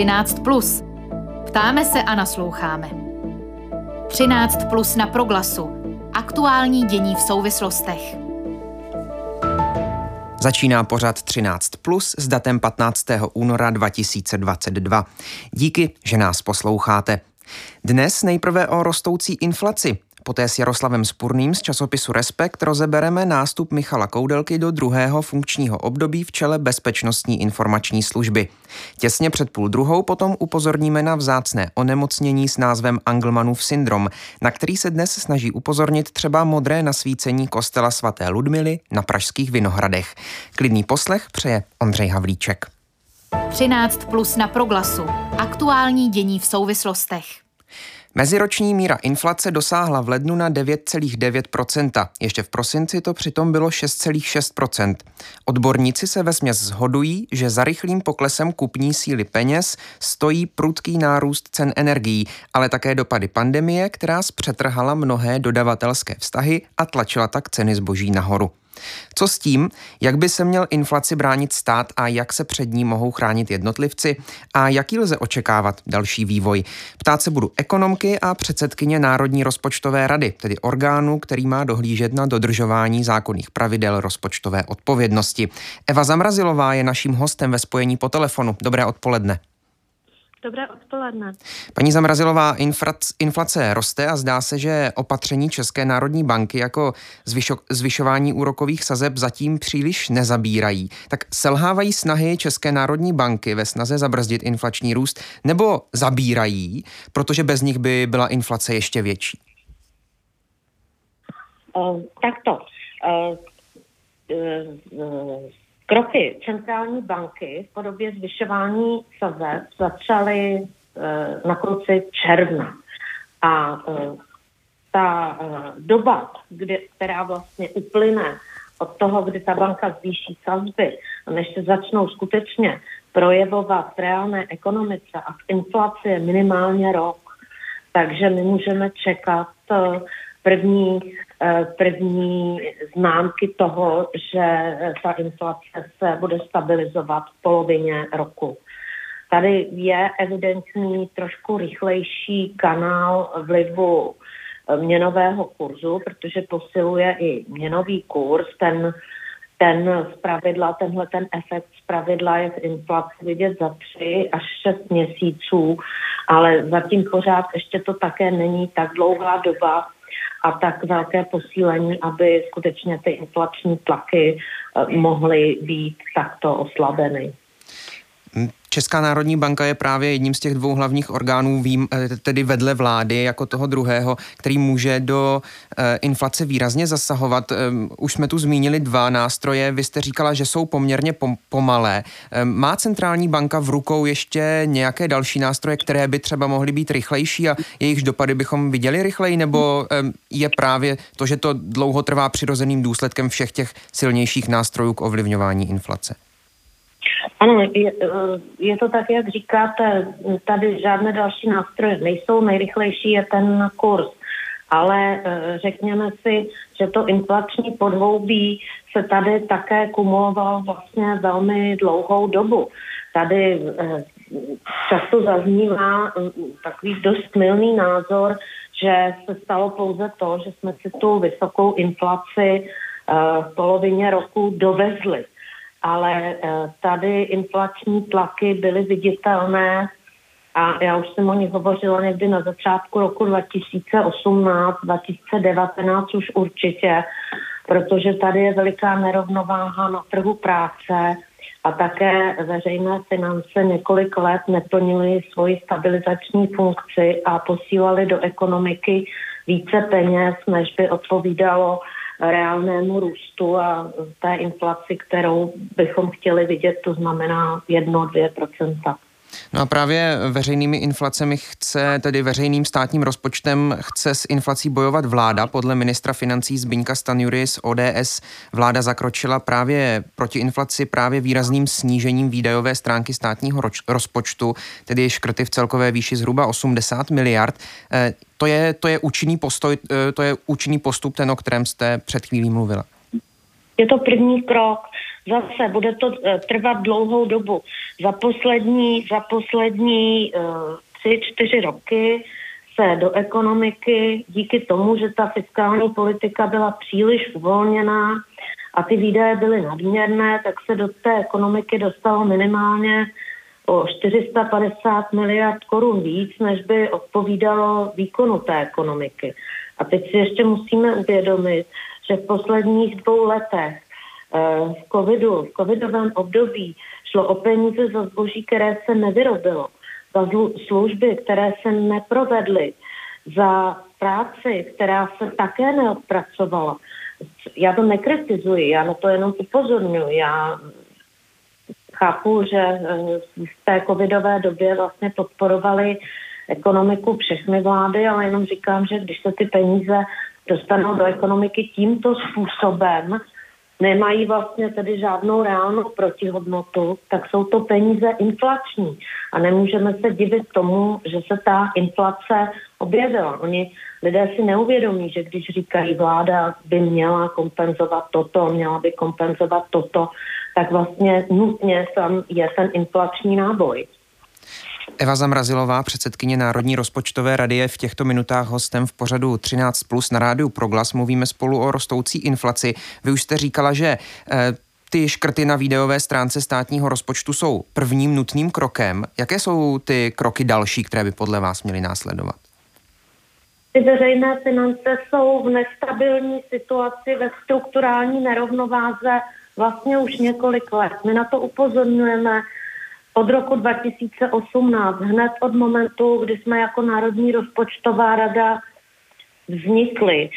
13. Plus. Ptáme se a nasloucháme. 13 plus na proglasu. Aktuální dění v souvislostech. Začíná pořad 13 plus s datem 15. února 2022. Díky, že nás posloucháte. Dnes nejprve o rostoucí inflaci. Poté s Jaroslavem Spurným z časopisu Respekt rozebereme nástup Michala Koudelky do druhého funkčního období v čele Bezpečnostní informační služby. Těsně před půl druhou potom upozorníme na vzácné onemocnění s názvem Anglmanův syndrom, na který se dnes snaží upozornit třeba modré nasvícení kostela svaté Ludmily na Pražských Vinohradech. Klidný poslech přeje Ondřej Havlíček. 13 plus na proglasu. Aktuální dění v souvislostech. Meziroční míra inflace dosáhla v lednu na 9,9%. Ještě v prosinci to přitom bylo 6,6%. Odborníci se ve směs zhodují, že za rychlým poklesem kupní síly peněz stojí prudký nárůst cen energií, ale také dopady pandemie, která zpřetrhala mnohé dodavatelské vztahy a tlačila tak ceny zboží nahoru. Co s tím, jak by se měl inflaci bránit stát a jak se před ní mohou chránit jednotlivci a jaký lze očekávat další vývoj? Ptát se budu ekonomky a předsedkyně Národní rozpočtové rady, tedy orgánu, který má dohlížet na dodržování zákonných pravidel rozpočtové odpovědnosti. Eva Zamrazilová je naším hostem ve spojení po telefonu. Dobré odpoledne. Dobré odpoledne. Paní Zamrazilová, inflace roste a zdá se, že opatření České národní banky jako zvyšo, zvyšování úrokových sazeb zatím příliš nezabírají. Tak selhávají snahy České národní banky ve snaze zabrzdit inflační růst nebo zabírají, protože bez nich by byla inflace ještě větší? Uh, takto. Uh, uh, Kroky centrální banky v podobě zvyšování sazeb začaly e, na konci června. A e, ta e, doba, kdy, která vlastně uplyne od toho, kdy ta banka zvýší sazby, než se začnou skutečně projevovat v reálné ekonomice a v inflaci je minimálně rok. Takže my můžeme čekat první, eh, první známky toho, že ta inflace se bude stabilizovat v polovině roku. Tady je evidentní trošku rychlejší kanál vlivu eh, měnového kurzu, protože posiluje i měnový kurz. Ten, ten z pravidla, tenhle ten efekt z pravidla je v inflaci vidět za tři až šest měsíců, ale zatím pořád ještě to také není tak dlouhá doba, a tak velké posílení, aby skutečně ty inflační tlaky eh, mohly být takto oslabeny. Česká národní banka je právě jedním z těch dvou hlavních orgánů, vím, eh, tedy vedle vlády jako toho druhého, který může do eh, inflace výrazně zasahovat. Ehm, už jsme tu zmínili dva nástroje, vy jste říkala, že jsou poměrně pomalé. Ehm, má centrální banka v rukou ještě nějaké další nástroje, které by třeba mohly být rychlejší a jejichž dopady bychom viděli rychleji, nebo ehm, je právě to, že to dlouho trvá přirozeným důsledkem všech těch silnějších nástrojů k ovlivňování inflace? Ano, je, eh, je to tak, jak říkáte, tady žádné další nástroje nejsou, nejrychlejší je ten kurz. Ale eh, řekněme si, že to inflační podhoubí se tady také kumulovalo vlastně velmi dlouhou dobu. Tady eh, často zaznívá takový dost milný názor, že se stalo pouze to, že jsme si tu vysokou inflaci v polovině roku dovezli ale eh, tady inflační tlaky byly viditelné a já už jsem o nich hovořila někdy na začátku roku 2018, 2019 už určitě, protože tady je veliká nerovnováha na trhu práce a také veřejné finance několik let neplnily svoji stabilizační funkci a posílali do ekonomiky více peněz, než by odpovídalo reálnému růstu a té inflaci, kterou bychom chtěli vidět, to znamená 1-2 No a právě veřejnými inflacemi chce, tedy veřejným státním rozpočtem chce s inflací bojovat vláda. Podle ministra financí Zbyňka Stanjury z ODS vláda zakročila právě proti inflaci právě výrazným snížením výdajové stránky státního rozpočtu, tedy škrty v celkové výši zhruba 80 miliard. Eh, to je, to je účinný postoj, eh, to je účinný postup ten, o kterém jste před chvílí mluvila. Je to první krok. Zase bude to eh, trvat dlouhou dobu. Za poslední, za poslední uh, tři, čtyři roky se do ekonomiky díky tomu, že ta fiskální politika byla příliš uvolněná a ty výdaje byly nadměrné, tak se do té ekonomiky dostalo minimálně o 450 miliard korun víc, než by odpovídalo výkonu té ekonomiky. A teď si ještě musíme uvědomit, že v posledních dvou letech eh, v covidu, v covidovém období šlo o peníze za zboží, které se nevyrobilo, za služby, které se neprovedly, za práci, která se také neodpracovala. Já to nekritizuji, já na to jenom upozorňuji. Já chápu, že eh, v té covidové době vlastně podporovali ekonomiku všechny vlády, ale jenom říkám, že když se ty peníze dostanou do ekonomiky tímto způsobem, nemají vlastně tedy žádnou reálnou protihodnotu, tak jsou to peníze inflační. A nemůžeme se divit tomu, že se ta inflace objevila. Oni lidé si neuvědomí, že když říkají vláda by měla kompenzovat toto, měla by kompenzovat toto, tak vlastně nutně tam je ten inflační náboj. Eva Zamrazilová, předsedkyně Národní rozpočtové rady, je v těchto minutách hostem v pořadu 13 plus na rádiu Proglas. Mluvíme spolu o rostoucí inflaci. Vy už jste říkala, že eh, ty škrty na videové stránce státního rozpočtu jsou prvním nutným krokem. Jaké jsou ty kroky další, které by podle vás měly následovat? Ty veřejné finance jsou v nestabilní situaci ve strukturální nerovnováze vlastně už několik let. My na to upozorňujeme od roku 2018, hned od momentu, kdy jsme jako Národní rozpočtová rada vznikli.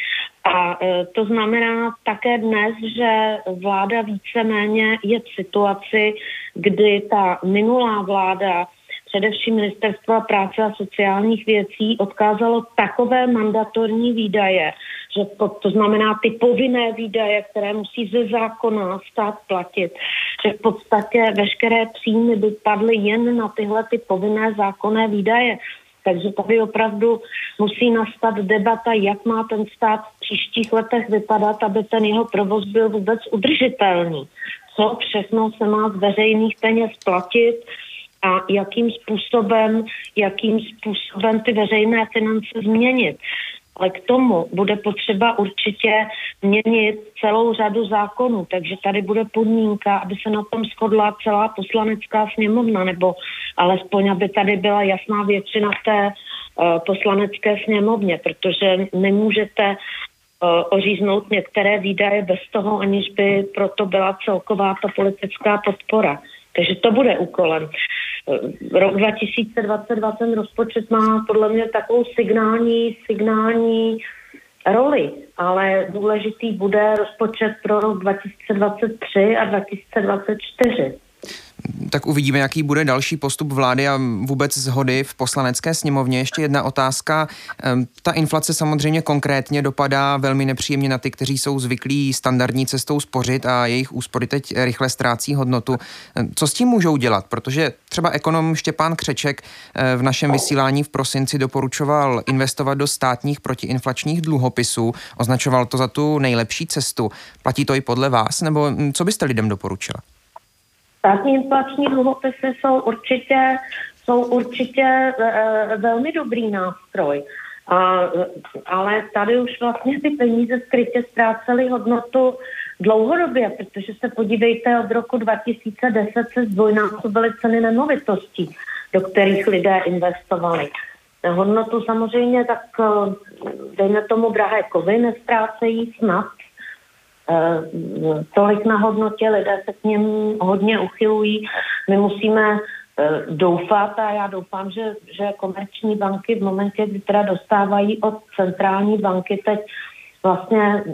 A e, to znamená také dnes, že vláda víceméně je v situaci, kdy ta minulá vláda především Ministerstva práce a sociálních věcí odkázalo takové mandatorní výdaje, že to, to znamená ty povinné výdaje, které musí ze zákona stát platit, že v podstatě veškeré příjmy by padly jen na tyhle ty povinné zákonné výdaje. Takže tady opravdu musí nastat debata, jak má ten stát v příštích letech vypadat, aby ten jeho provoz byl vůbec udržitelný. Co všechno se má z veřejných peněz platit, a jakým způsobem, jakým způsobem ty veřejné finance změnit. Ale k tomu bude potřeba určitě měnit celou řadu zákonů, takže tady bude podmínka, aby se na tom shodla celá poslanecká sněmovna, nebo alespoň, aby tady byla jasná většina té uh, poslanecké sněmovně, protože nemůžete uh, oříznout některé výdaje bez toho, aniž by proto byla celková ta politická podpora. Takže to bude úkolem. Rok 2022 ten rozpočet má podle mě takovou signální, signální roli, ale důležitý bude rozpočet pro rok 2023 a 2024 tak uvidíme, jaký bude další postup vlády a vůbec zhody v poslanecké sněmovně. Ještě jedna otázka. Ta inflace samozřejmě konkrétně dopadá velmi nepříjemně na ty, kteří jsou zvyklí standardní cestou spořit a jejich úspory teď rychle ztrácí hodnotu. Co s tím můžou dělat? Protože třeba ekonom Štěpán Křeček eh, v našem vysílání v prosinci doporučoval investovat do státních protiinflačních dluhopisů, označoval to za tu nejlepší cestu. Platí to i podle vás, nebo hm, co byste lidem doporučila? Státní inflační dluhopisy jsou určitě, jsou určitě e, velmi dobrý nástroj. A, ale tady už vlastně ty peníze skrytě ztrácely hodnotu dlouhodobě, protože se podívejte, od roku 2010 se zdvojnásobily ceny nemovitostí, do kterých lidé investovali. Hodnotu samozřejmě tak, eh, dejme tomu, drahé kovy nestrácejí snad, tolik na hodnotě, lidé se k něm hodně uchylují. My musíme eh, doufat a já doufám, že, že komerční banky v momentě, kdy teda dostávají od centrální banky teď vlastně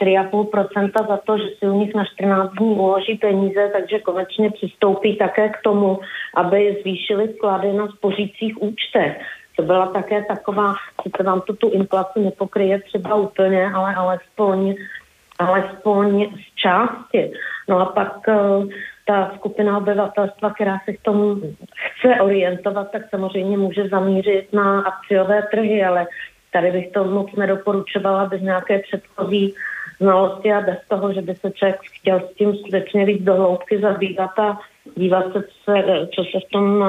4,5% za to, že si u nich na 14 dní uloží peníze, takže konečně přistoupí také k tomu, aby zvýšili vklady na spořících účtech. To byla také taková, sice vám to tu inflaci nepokryje třeba úplně, ale alespoň alespoň z části. No a pak uh, ta skupina obyvatelstva, která se k tomu chce orientovat, tak samozřejmě může zamířit na akciové trhy, ale tady bych to moc nedoporučovala bez nějaké předchozí znalosti a bez toho, že by se člověk chtěl s tím skutečně víc do hloubky zabývat a dívat se, co se v tom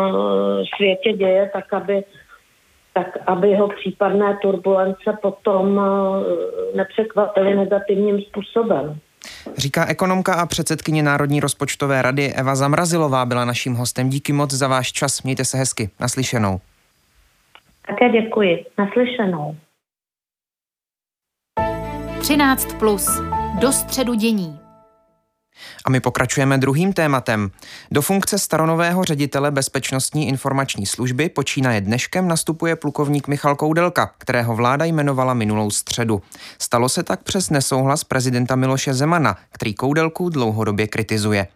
světě děje, tak aby tak aby ho případné turbulence potom nepřekvapily negativním způsobem. Říká ekonomka a předsedkyně Národní rozpočtové rady Eva Zamrazilová byla naším hostem. Díky moc za váš čas. Mějte se hezky. Naslyšenou. Také děkuji. Naslyšenou. 13 plus. Do středu dění. A my pokračujeme druhým tématem. Do funkce staronového ředitele Bezpečnostní informační služby počínaje dneškem nastupuje plukovník Michal Koudelka, kterého vláda jmenovala minulou středu. Stalo se tak přes nesouhlas prezidenta Miloše Zemana, který Koudelku dlouhodobě kritizuje.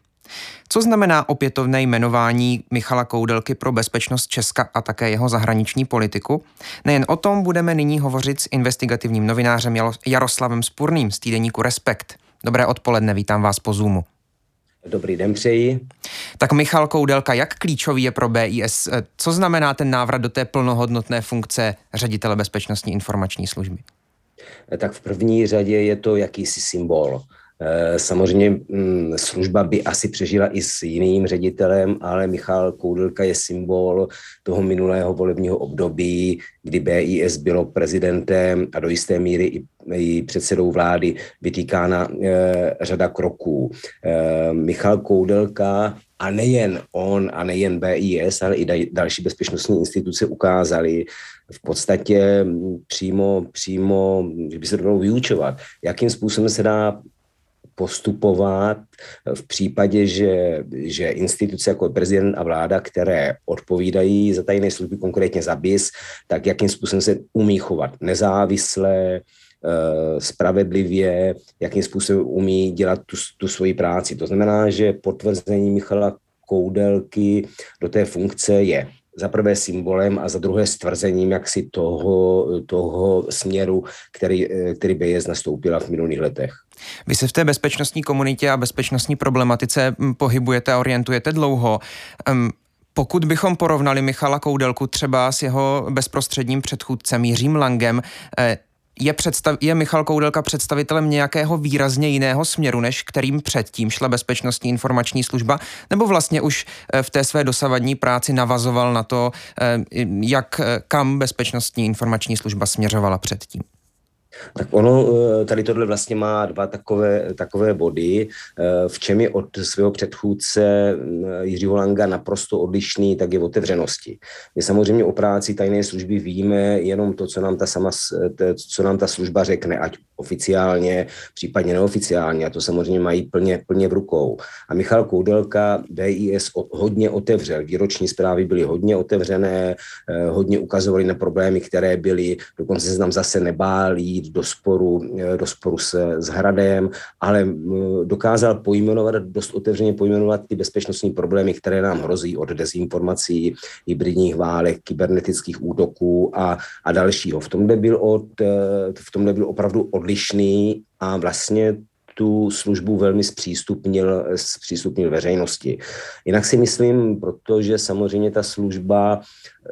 Co znamená opětovné jmenování Michala Koudelky pro bezpečnost Česka a také jeho zahraniční politiku? Nejen o tom budeme nyní hovořit s investigativním novinářem Jaroslavem Spurným z týdeníku Respekt. Dobré odpoledne, vítám vás po Zoomu. Dobrý den přeji. Tak Michal Koudelka, jak klíčový je pro BIS? Co znamená ten návrat do té plnohodnotné funkce ředitele Bezpečnostní informační služby? Tak v první řadě je to jakýsi symbol. Eh, samozřejmě mm, služba by asi přežila i s jiným ředitelem, ale Michal Koudelka je symbol toho minulého volebního období, kdy BIS bylo prezidentem a do jisté míry i, i předsedou vlády vytýkána eh, řada kroků. Eh, Michal Koudelka a nejen on a nejen BIS, ale i další bezpečnostní instituce ukázali v podstatě mm, přímo, přímo, že by se to dalo vyučovat, jakým způsobem se dá postupovat v případě, že, že instituce jako prezident a vláda, které odpovídají za tajné služby, konkrétně za BIS, tak jakým způsobem se umí chovat nezávisle, eh, spravedlivě, jakým způsobem umí dělat tu, tu svoji práci. To znamená, že potvrzení Michala Koudelky do té funkce je za prvé symbolem a za druhé stvrzením jaksi toho, toho směru, který, který BIS nastoupila v minulých letech. Vy se v té bezpečnostní komunitě a bezpečnostní problematice hm, pohybujete a orientujete dlouho. Um, pokud bychom porovnali Michala Koudelku třeba s jeho bezprostředním předchůdcem Jiřím Langem, eh, je, představ, je Michal Koudelka představitelem nějakého výrazně jiného směru, než kterým předtím šla Bezpečnostní informační služba, nebo vlastně už eh, v té své dosavadní práci navazoval na to, eh, jak kam Bezpečnostní informační služba směřovala předtím? Tak ono, eh, tady tohle vlastně má dva takové, takové body. Eh, v čem je od svého předchůdce eh, Jiřího Langa naprosto odlišný, tak je v otevřenosti. My samozřejmě o práci tajné služby víme jenom to, co nám ta, sama, co nám ta služba řekne, ať oficiálně, případně neoficiálně, a to samozřejmě mají plně, plně v rukou. A Michal Koudelka BIS hodně otevřel. Výroční zprávy byly hodně otevřené, hodně ukazovali na problémy, které byly, dokonce se nám zase nebálí do sporu, eh, do sporu s, s Hradem, ale dokázal pojmenovat, dost otevřeně pojmenovat ty bezpečnostní problémy, které nám hrozí od dezinformací, hybridních válek, kybernetických útoků a, a dalšího. V tomhle byl, od, eh, v tomhle byl opravdu odlišný a vlastně tu službu velmi zpřístupnil, zpřístupnil veřejnosti. Jinak si myslím, protože samozřejmě ta služba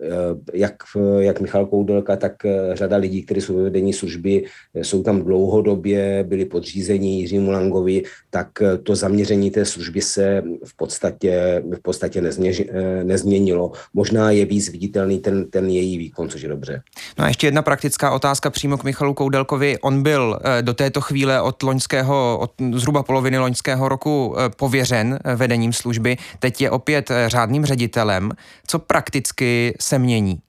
Eh, jak, jak Michal Koudelka, tak eh, řada lidí, kteří jsou ve vedení služby, eh, jsou tam dlouhodobě, byli podřízení Jiřímu Langovi, tak to zaměření té služby se v podstatě, v podstatě nezměž, nezměnilo. Možná je víc viditelný ten, ten její výkon, což je dobře. No a ještě jedna praktická otázka přímo k Michalu Koudelkovi. On byl do této chvíle od loňského, od zhruba poloviny loňského roku pověřen vedením služby. Teď je opět řádným ředitelem. Co prakticky se mění?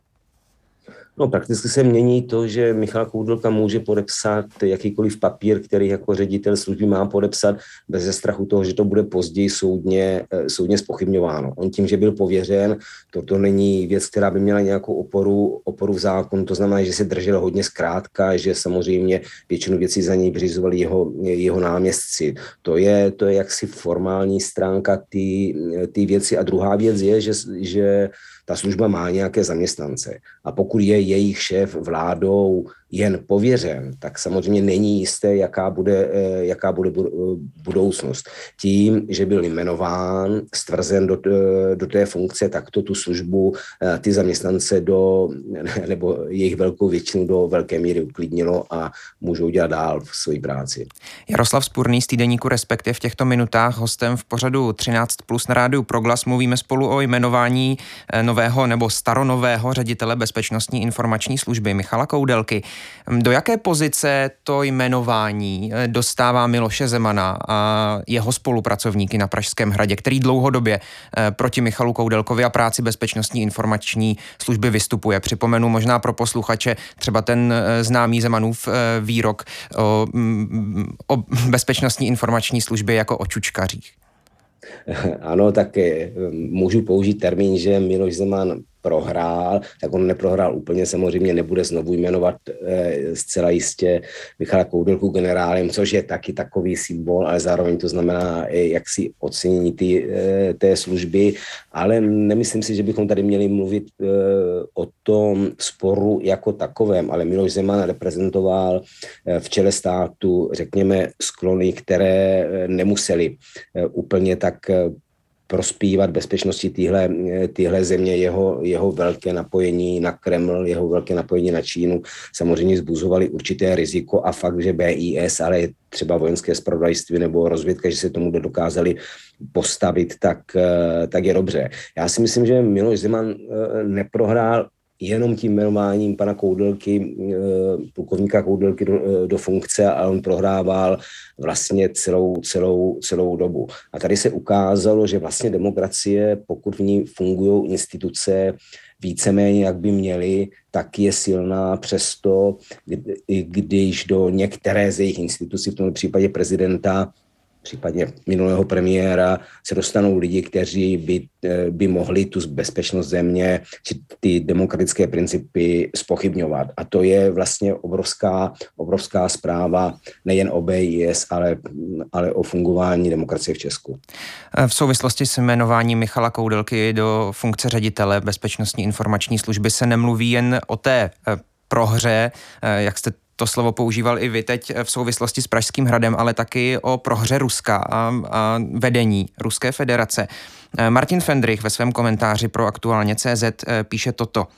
No, prakticky se mění to, že Michal Koudelka může podepsat jakýkoliv papír, který jako ředitel služby má podepsat bez strachu toho, že to bude později soudně, eh, soudně spochybňováno. On tím, že byl pověřen, toto není věc, která by měla nějakou oporu, oporu v zákonu, to znamená, že se držel hodně zkrátka, že samozřejmě většinu věcí za něj vyřizovali jeho, jeho náměstci. To je, to je jaksi formální stránka ty věci. A druhá věc je, že, že ta služba má nějaké zaměstnance. A pokud je jejich šéf vládou jen pověřen, tak samozřejmě není jisté, jaká bude, eh, jaká bude budoucnost. Tím, že byl jmenován, stvrzen do, do té funkce, tak to tu službu, ty zaměstnance do, nebo jejich velkou většinu do velké míry uklidnilo a můžou dělat dál v své práci. Jaroslav Spurný z týdeníku Respekty v těchto minutách hostem v pořadu 13 plus na rádiu Proglas. Mluvíme spolu o jmenování nového nebo staronového ředitele Bezpečnostní informační služby Michala Koudelky. Do jaké pozice to jmenování eh, dostává Miloše Zemana a jeho spolupracovníky na Pražském hradě, který dlouhodobě eh, proti Michalu Koudelkovi a práci Bezpečnostní informační služby vystupuje? Připomenu možná pro posluchače třeba ten eh, známý Zemanův výrok o, mm, o Bezpečnostní informační službě jako o čučkařích. Ano, tak můžu použít termín, že Miloš Zeman prohrál, tak on neprohrál úplně, samozřejmě nebude znovu jmenovat e, zcela jistě Michala Koudelku generálem, což je taky takový symbol, ale zároveň to znamená e, jaksi ocenění ty, e, té služby, ale nemyslím si, že bychom tady měli mluvit e, o tom sporu jako takovém, ale Miloš Zeman reprezentoval v čele státu, řekněme, sklony, které nemuseli úplně tak prospívat bezpečnosti téhle, téhle země, jeho, jeho velké napojení na Kreml, jeho velké napojení na Čínu samozřejmě zbuzovali určité riziko a fakt, že BIS, ale třeba vojenské spravodajství nebo rozvědka, že se tomu dokázali postavit, tak, tak je dobře. Já si myslím, že Miloš Zeman eh, neprohrál jenom tím jmenováním pana Koudelky, eh, plukovníka Koudelky do, eh, do funkce a on prohrával vlastně celou, celou, celou dobu. A tady se ukázalo, že vlastně demokracie, pokud v ní fungují instituce víceméně, jak by měly, tak je silná přesto, když do některé z jejich institucí, v tomto případě prezidenta, případně minulého premiéra, se dostanou lidi, kteří by, eh, by mohli tu bezpečnost země či ty demokratické principy spochybňovat. A to je vlastně obrovská, obrovská zpráva nejen o BIS, ale, ale o fungování demokracie v Česku. V souvislosti s jmenováním Michala Koudelky do funkce ředitele Bezpečnostní informační služby se nemluví jen o té eh, prohře, eh, jak jste to slovo používal i vy teď v souvislosti s Pražským hradem, ale taky o prohře Ruska a, a vedení Ruské federace. Martin Fendrich ve svém komentáři pro aktuálně CZ eh, píše toto.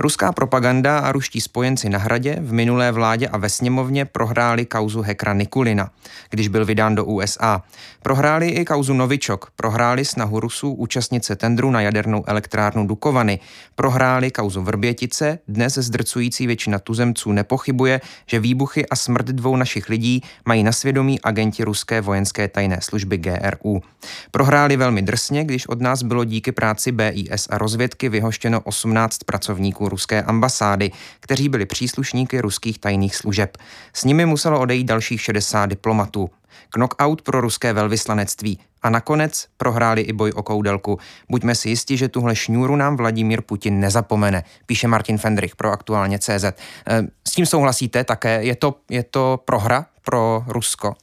Ruská propaganda a ruští spojenci na hradě v minulé vládě a ve sněmovně prohráli kauzu hekra Nikulina, když byl vydán do USA. Prohráli i kauzu Novičok, prohráli snahu Rusů účastnit se tendru na jadernou elektrárnu Dukovany, prohráli kauzu Vrbětice, dnes zdrcující většina tuzemců nepochybuje, že výbuchy a smrt dvou našich lidí mají na svědomí agenti ruské vojenské tajné služby GRU. Prohráli velmi drsně, když od nás bylo díky práci BIS a rozvědky vyhoštěno 18 pracovníků ruské ambasády, kteří byli příslušníky ruských tajných služeb. S nimi muselo odejít dalších 60 diplomatů. Knockout pro ruské velvyslanectví. A nakonec prohráli i boj o koudelku. Buďme si jistí, že tuhle šňůru nám Vladimír Putin nezapomene, píše Martin Fendrich pro aktuálně CZ. Eh, s tím souhlasíte také? Je to, je to prohra pro Rusko?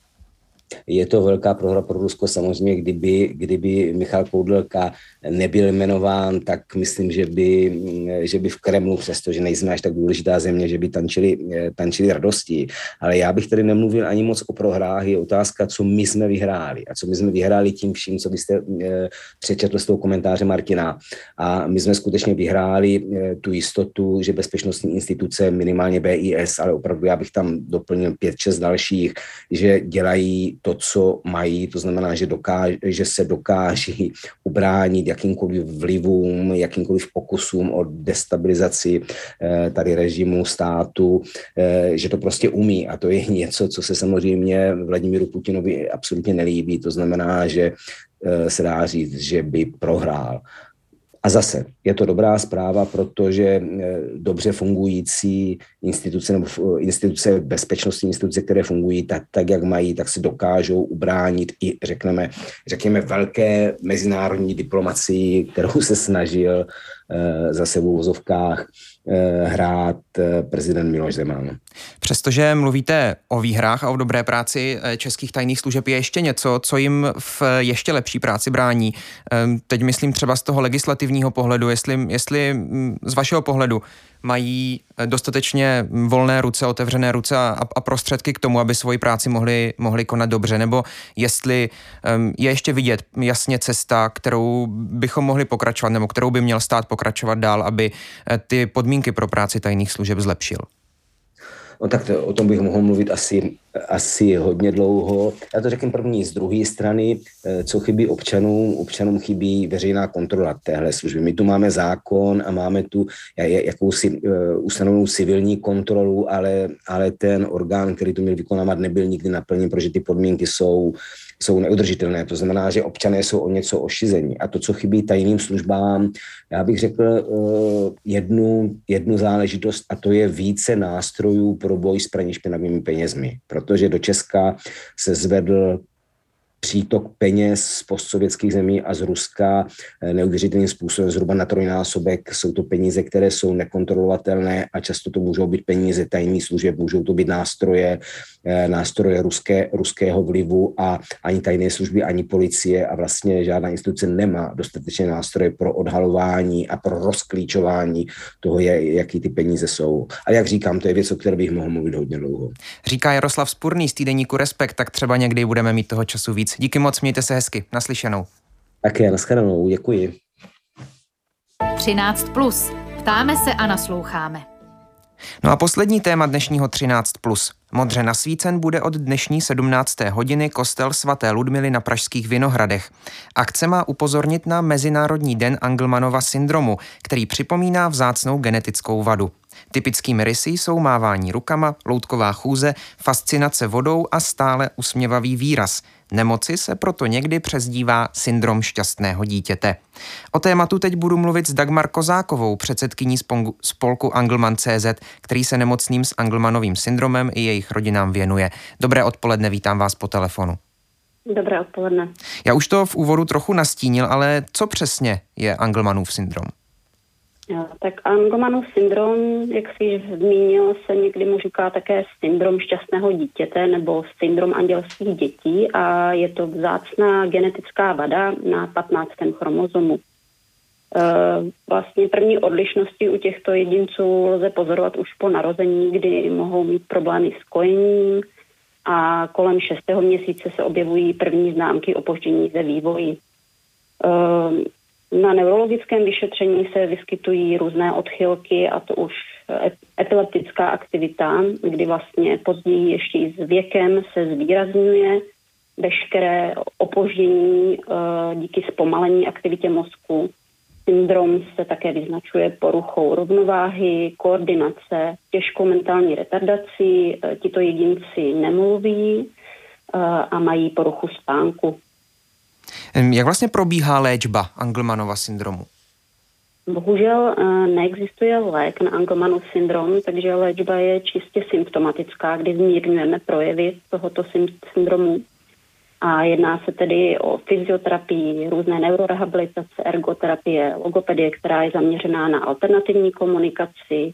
Je to velká prohra pro Rusko. Samozřejmě, kdyby, kdyby Michal Koudelka nebyl jmenován, tak myslím, že by, že by v Kremlu, přestože nejsme až tak důležitá země, že by tančili, tančili radosti. Ale já bych tady nemluvil ani moc o prohrách. Je otázka, co my jsme vyhráli. A co my jsme vyhráli tím vším, co byste eh, přečetl z toho komentáře Martina. A my jsme skutečně vyhráli eh, tu jistotu, že bezpečnostní instituce, minimálně BIS, ale opravdu já bych tam doplnil pět, šest dalších, že dělají to, co mají, to znamená, že, dokáž, že se dokáží ubránit jakýmkoliv vlivům, jakýmkoliv pokusům o destabilizaci eh, tady režimu, státu, eh, že to prostě umí. A to je něco, co se samozřejmě Vladimíru Putinovi absolutně nelíbí. To znamená, že eh, se dá říct, že by prohrál. A zase je to dobrá zpráva, protože eh, dobře fungující instituce nebo eh, instituce bezpečnostní instituce, které fungují tak, tak, jak mají, tak se dokážou ubránit i, řekneme, řekněme, velké mezinárodní diplomacii, kterou se snažil zase v úvozovkách hrát prezident Miloš Zeman. Přestože mluvíte o výhrách a o dobré práci českých tajných služeb, je ještě něco, co jim v ještě lepší práci brání. Ehm, teď myslím třeba z toho legislativního pohledu, jestli, jestli mm, z vašeho pohledu mají eh, dostatečně volné ruce, otevřené ruce a, a prostředky k tomu, aby svoji práci mohli, mohli konat dobře, nebo jestli um, je ještě vidět jasně cesta, kterou bychom mohli pokračovat, nebo kterou by měl stát pokračovat dál, aby eh, ty podmínky pro práci tajných služeb zlepšil. No tak to, o tom bych mohl mluvit asi, asi hodně dlouho. Já to řeknu první z druhé strany, eh, co chybí občanům. Občanům chybí veřejná kontrola téhle služby. My tu máme zákon a máme tu jakousi uh, ustanovenou civilní kontrolu, ale, ale ten orgán, který to měl vykonávat, nebyl nikdy naplněn, protože ty podmínky jsou jsou neudržitelné. To znamená, že občané jsou o něco ošizení. A to, co chybí tajným službám, já bych řekl uh, jednu, jednu záležitost, a to je více nástrojů pro boj s praní špinavými penězmi. Protože do Česka se zvedl přítok peněz z postsovětských zemí a z Ruska eh, neuvěřitelným způsobem zhruba na trojnásobek. Jsou to peníze, které jsou nekontrolovatelné a často to můžou být peníze tajných služeb, můžou to být nástroje, eh, nástroje ruské, ruského vlivu a ani tajné služby, ani policie a vlastně žádná instituce nemá dostatečné nástroje pro odhalování a pro rozklíčování toho, jaký ty peníze jsou. A jak říkám, to je věc, o které bych mohl mluvit hodně dlouho. Říká Jaroslav Spurný z týdeníku Respekt, tak třeba někdy budeme mít toho času víc. Díky moc, mějte se hezky. Naslyšenou. Také, nashledanou, děkuji. 13. Plus. Ptáme se a nasloucháme. No a poslední téma dnešního 13. Plus. Modře nasvícen bude od dnešní 17. hodiny kostel svaté Ludmily na Pražských Vinohradech. Akce má upozornit na Mezinárodní den Anglmanova syndromu, který připomíná vzácnou genetickou vadu. Typickými rysy jsou mávání rukama, loutková chůze, fascinace vodou a stále usměvavý výraz. Nemoci se proto někdy přezdívá syndrom šťastného dítěte. O tématu teď budu mluvit s Dagmar Kozákovou, předsedkyní spolku Anglman CZ, který se nemocným s Anglmanovým syndromem i jejich rodinám věnuje. Dobré odpoledne, vítám vás po telefonu. Dobré odpoledne. Já už to v úvodu trochu nastínil, ale co přesně je Anglmanův syndrom? Tak Angomanův syndrom, jak již zmínil, se někdy mu říká také syndrom šťastného dítěte nebo syndrom andělských dětí a je to vzácná genetická vada na 15. chromozomu. E, vlastně první odlišnosti u těchto jedinců lze pozorovat už po narození, kdy mohou mít problémy s kojením a kolem 6. měsíce se objevují první známky opoždění ve vývoji. Na neurologickém vyšetření se vyskytují různé odchylky a to už epileptická aktivita, kdy vlastně později ještě i s věkem se zvýrazňuje veškeré opoždění eh, díky zpomalení aktivitě mozku. Syndrom se také vyznačuje poruchou rovnováhy, koordinace, těžkou mentální retardací. Eh, tito jedinci nemluví eh, a mají poruchu spánku. Jak vlastně probíhá léčba Angelmanova syndromu? Bohužel eh, neexistuje lék na Angelmanov syndrom, takže léčba je čistě symptomatická, kdy zmírňujeme projevy tohoto syndromu. A jedná se tedy o fyzioterapii, různé neurorehabilitace, ergoterapie, logopedie, která je zaměřená na alternativní komunikaci,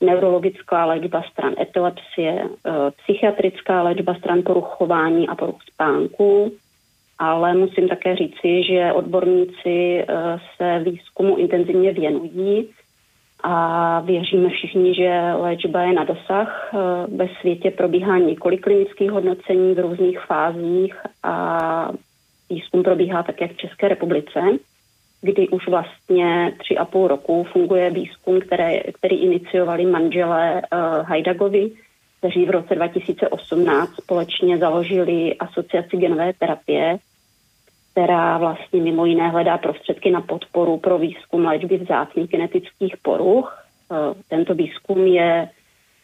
neurologická léčba stran epilepsie, eh, psychiatrická léčba stran poruchování a poruch spánku, ale musím také říci, že odborníci eh, se výzkumu intenzivně věnují a věříme všichni, že léčba je na dosah. Eh, ve světě probíhá několik klinických hodnocení v různých fázích a výzkum probíhá také v České republice, kdy už vlastně tři a půl roku funguje výzkum, které, který iniciovali manželé uh, Hajdagovi, kteří v roce 2018 společně založili asociaci genové terapie, která vlastně mimo jiné hledá prostředky na podporu pro výzkum léčby vzácných genetických poruch. Eh, tento výzkum je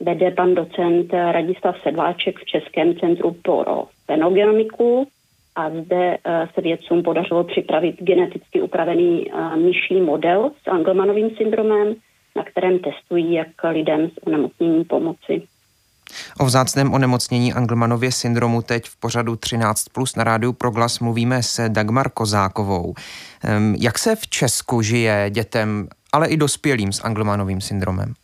vede pan docent Radislav Sedláček v Českém centru pro fenogenomiku a zde eh, se vědcům podařilo připravit geneticky upravený eh, myší model s Angelmanovým syndromem, na kterém testují, jak lidem s onemocněním pomoci. O vzácném onemocnění Anglmanově syndromu teď v pořadu 13 plus na rádiu Proglas mluvíme s Dagmar Kozákovou. Jak se v Česku žije dětem ale i dospělým s Anglemanovým syndromem?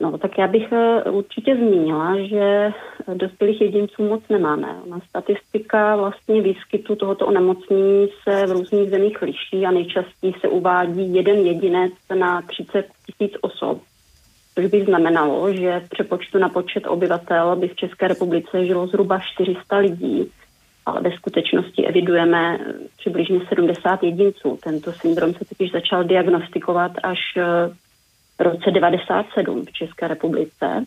No, tak já bych eh, určitě zmínila, že dospělých jedinců moc nemáme. Ona statistika vlastně výskytu tohoto onemocnění se v různých zemích liší a nejčastěji se uvádí jeden jedinec na 30 tisíc osob. Což by znamenalo, že v přepočtu na počet obyvatel by v České republice žilo zhruba 400 lidí, ale ve skutečnosti evidujeme přibližně 70 jedinců. Tento syndrom se totiž začal diagnostikovat až eh, v roce 97 v České republice.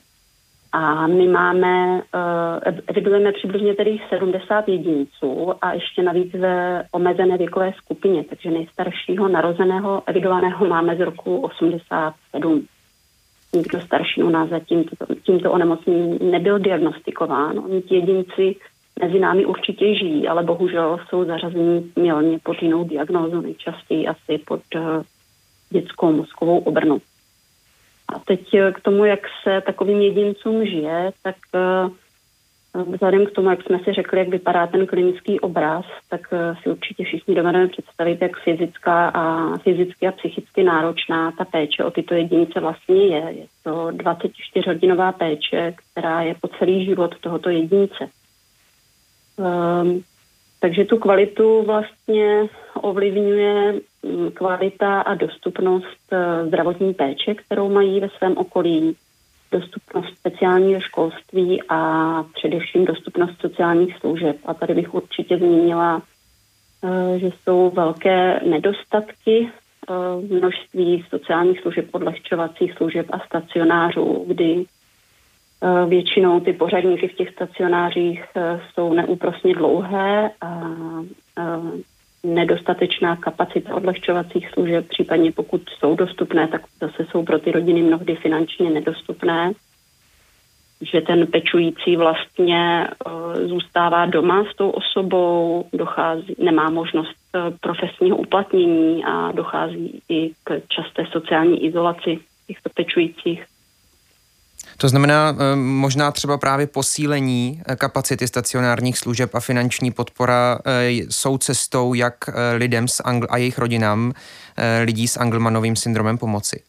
A my máme, eh, evidujeme přibližně tedy 70 jedinců a ještě navíc ve omezené věkové skupině, takže nejstaršího narozeného evidovaného máme z roku 87 nikdo starší u nás zatím tímto, onemocněním nebyl diagnostikován. Oni ti jedinci mezi námi určitě žijí, ale bohužel jsou zařazeni milně pod jinou diagnózu, nejčastěji asi pod uh, dětskou mozkovou obrnu. A teď eh, k tomu, jak se takovým jedincům žije, tak uh, Vzhledem k tomu, jak jsme si řekli, jak vypadá ten klinický obraz, tak eh, si určitě všichni dovedeme představit, jak fyzická a fyzicky a psychicky náročná ta péče o tyto jedince vlastně je. Je to 24-hodinová péče, která je po celý život tohoto jedince. Um, takže tu kvalitu vlastně ovlivňuje mm, kvalita a dostupnost eh, zdravotní péče, kterou mají ve svém okolí dostupnost speciálního školství a především dostupnost sociálních služeb. A tady bych určitě zmínila, eh, že jsou velké nedostatky eh, množství sociálních služeb, odlehčovacích služeb a stacionářů, kdy eh, většinou ty pořadníky v těch stacionářích jsou neúprosně dlouhé a nedostatečná kapacita odlehčovacích služeb, případně pokud jsou dostupné, tak zase jsou pro ty rodiny mnohdy finančně nedostupné, že ten pečující vlastně uh, zůstává doma s tou osobou, dochází, nemá možnost uh, profesního uplatnění a dochází i k časté sociální izolaci těchto pečujících. To znamená eh, možná třeba právě posílení eh, kapacity stacionárních služeb a finanční podpora eh, jsou cestou, jak lidem s Angl- a jejich rodinám lidí s Anglmanovým syndromem pomoci.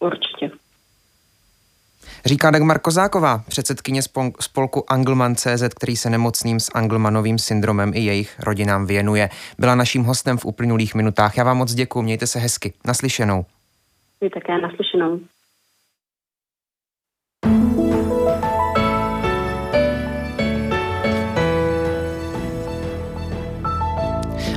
Určitě. Říká Dagmar Kozáková, předsedkyně spolku Anglman.cz, který se nemocným s Anglmanovým syndromem i jejich rodinám věnuje. Byla naším hostem v uplynulých minutách. Já vám moc děkuji, mějte se hezky. Naslyšenou. Vy také naslyšenou.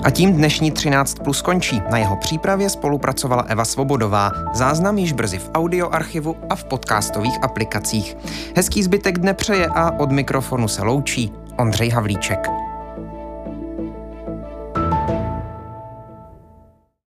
A tím dnešní 13 plus končí. Na jeho přípravě spolupracovala Eva Svobodová. Záznam již brzy v audioarchivu a v podcastových aplikacích. Hezký zbytek dne přeje a od mikrofonu se loučí Ondřej Havlíček.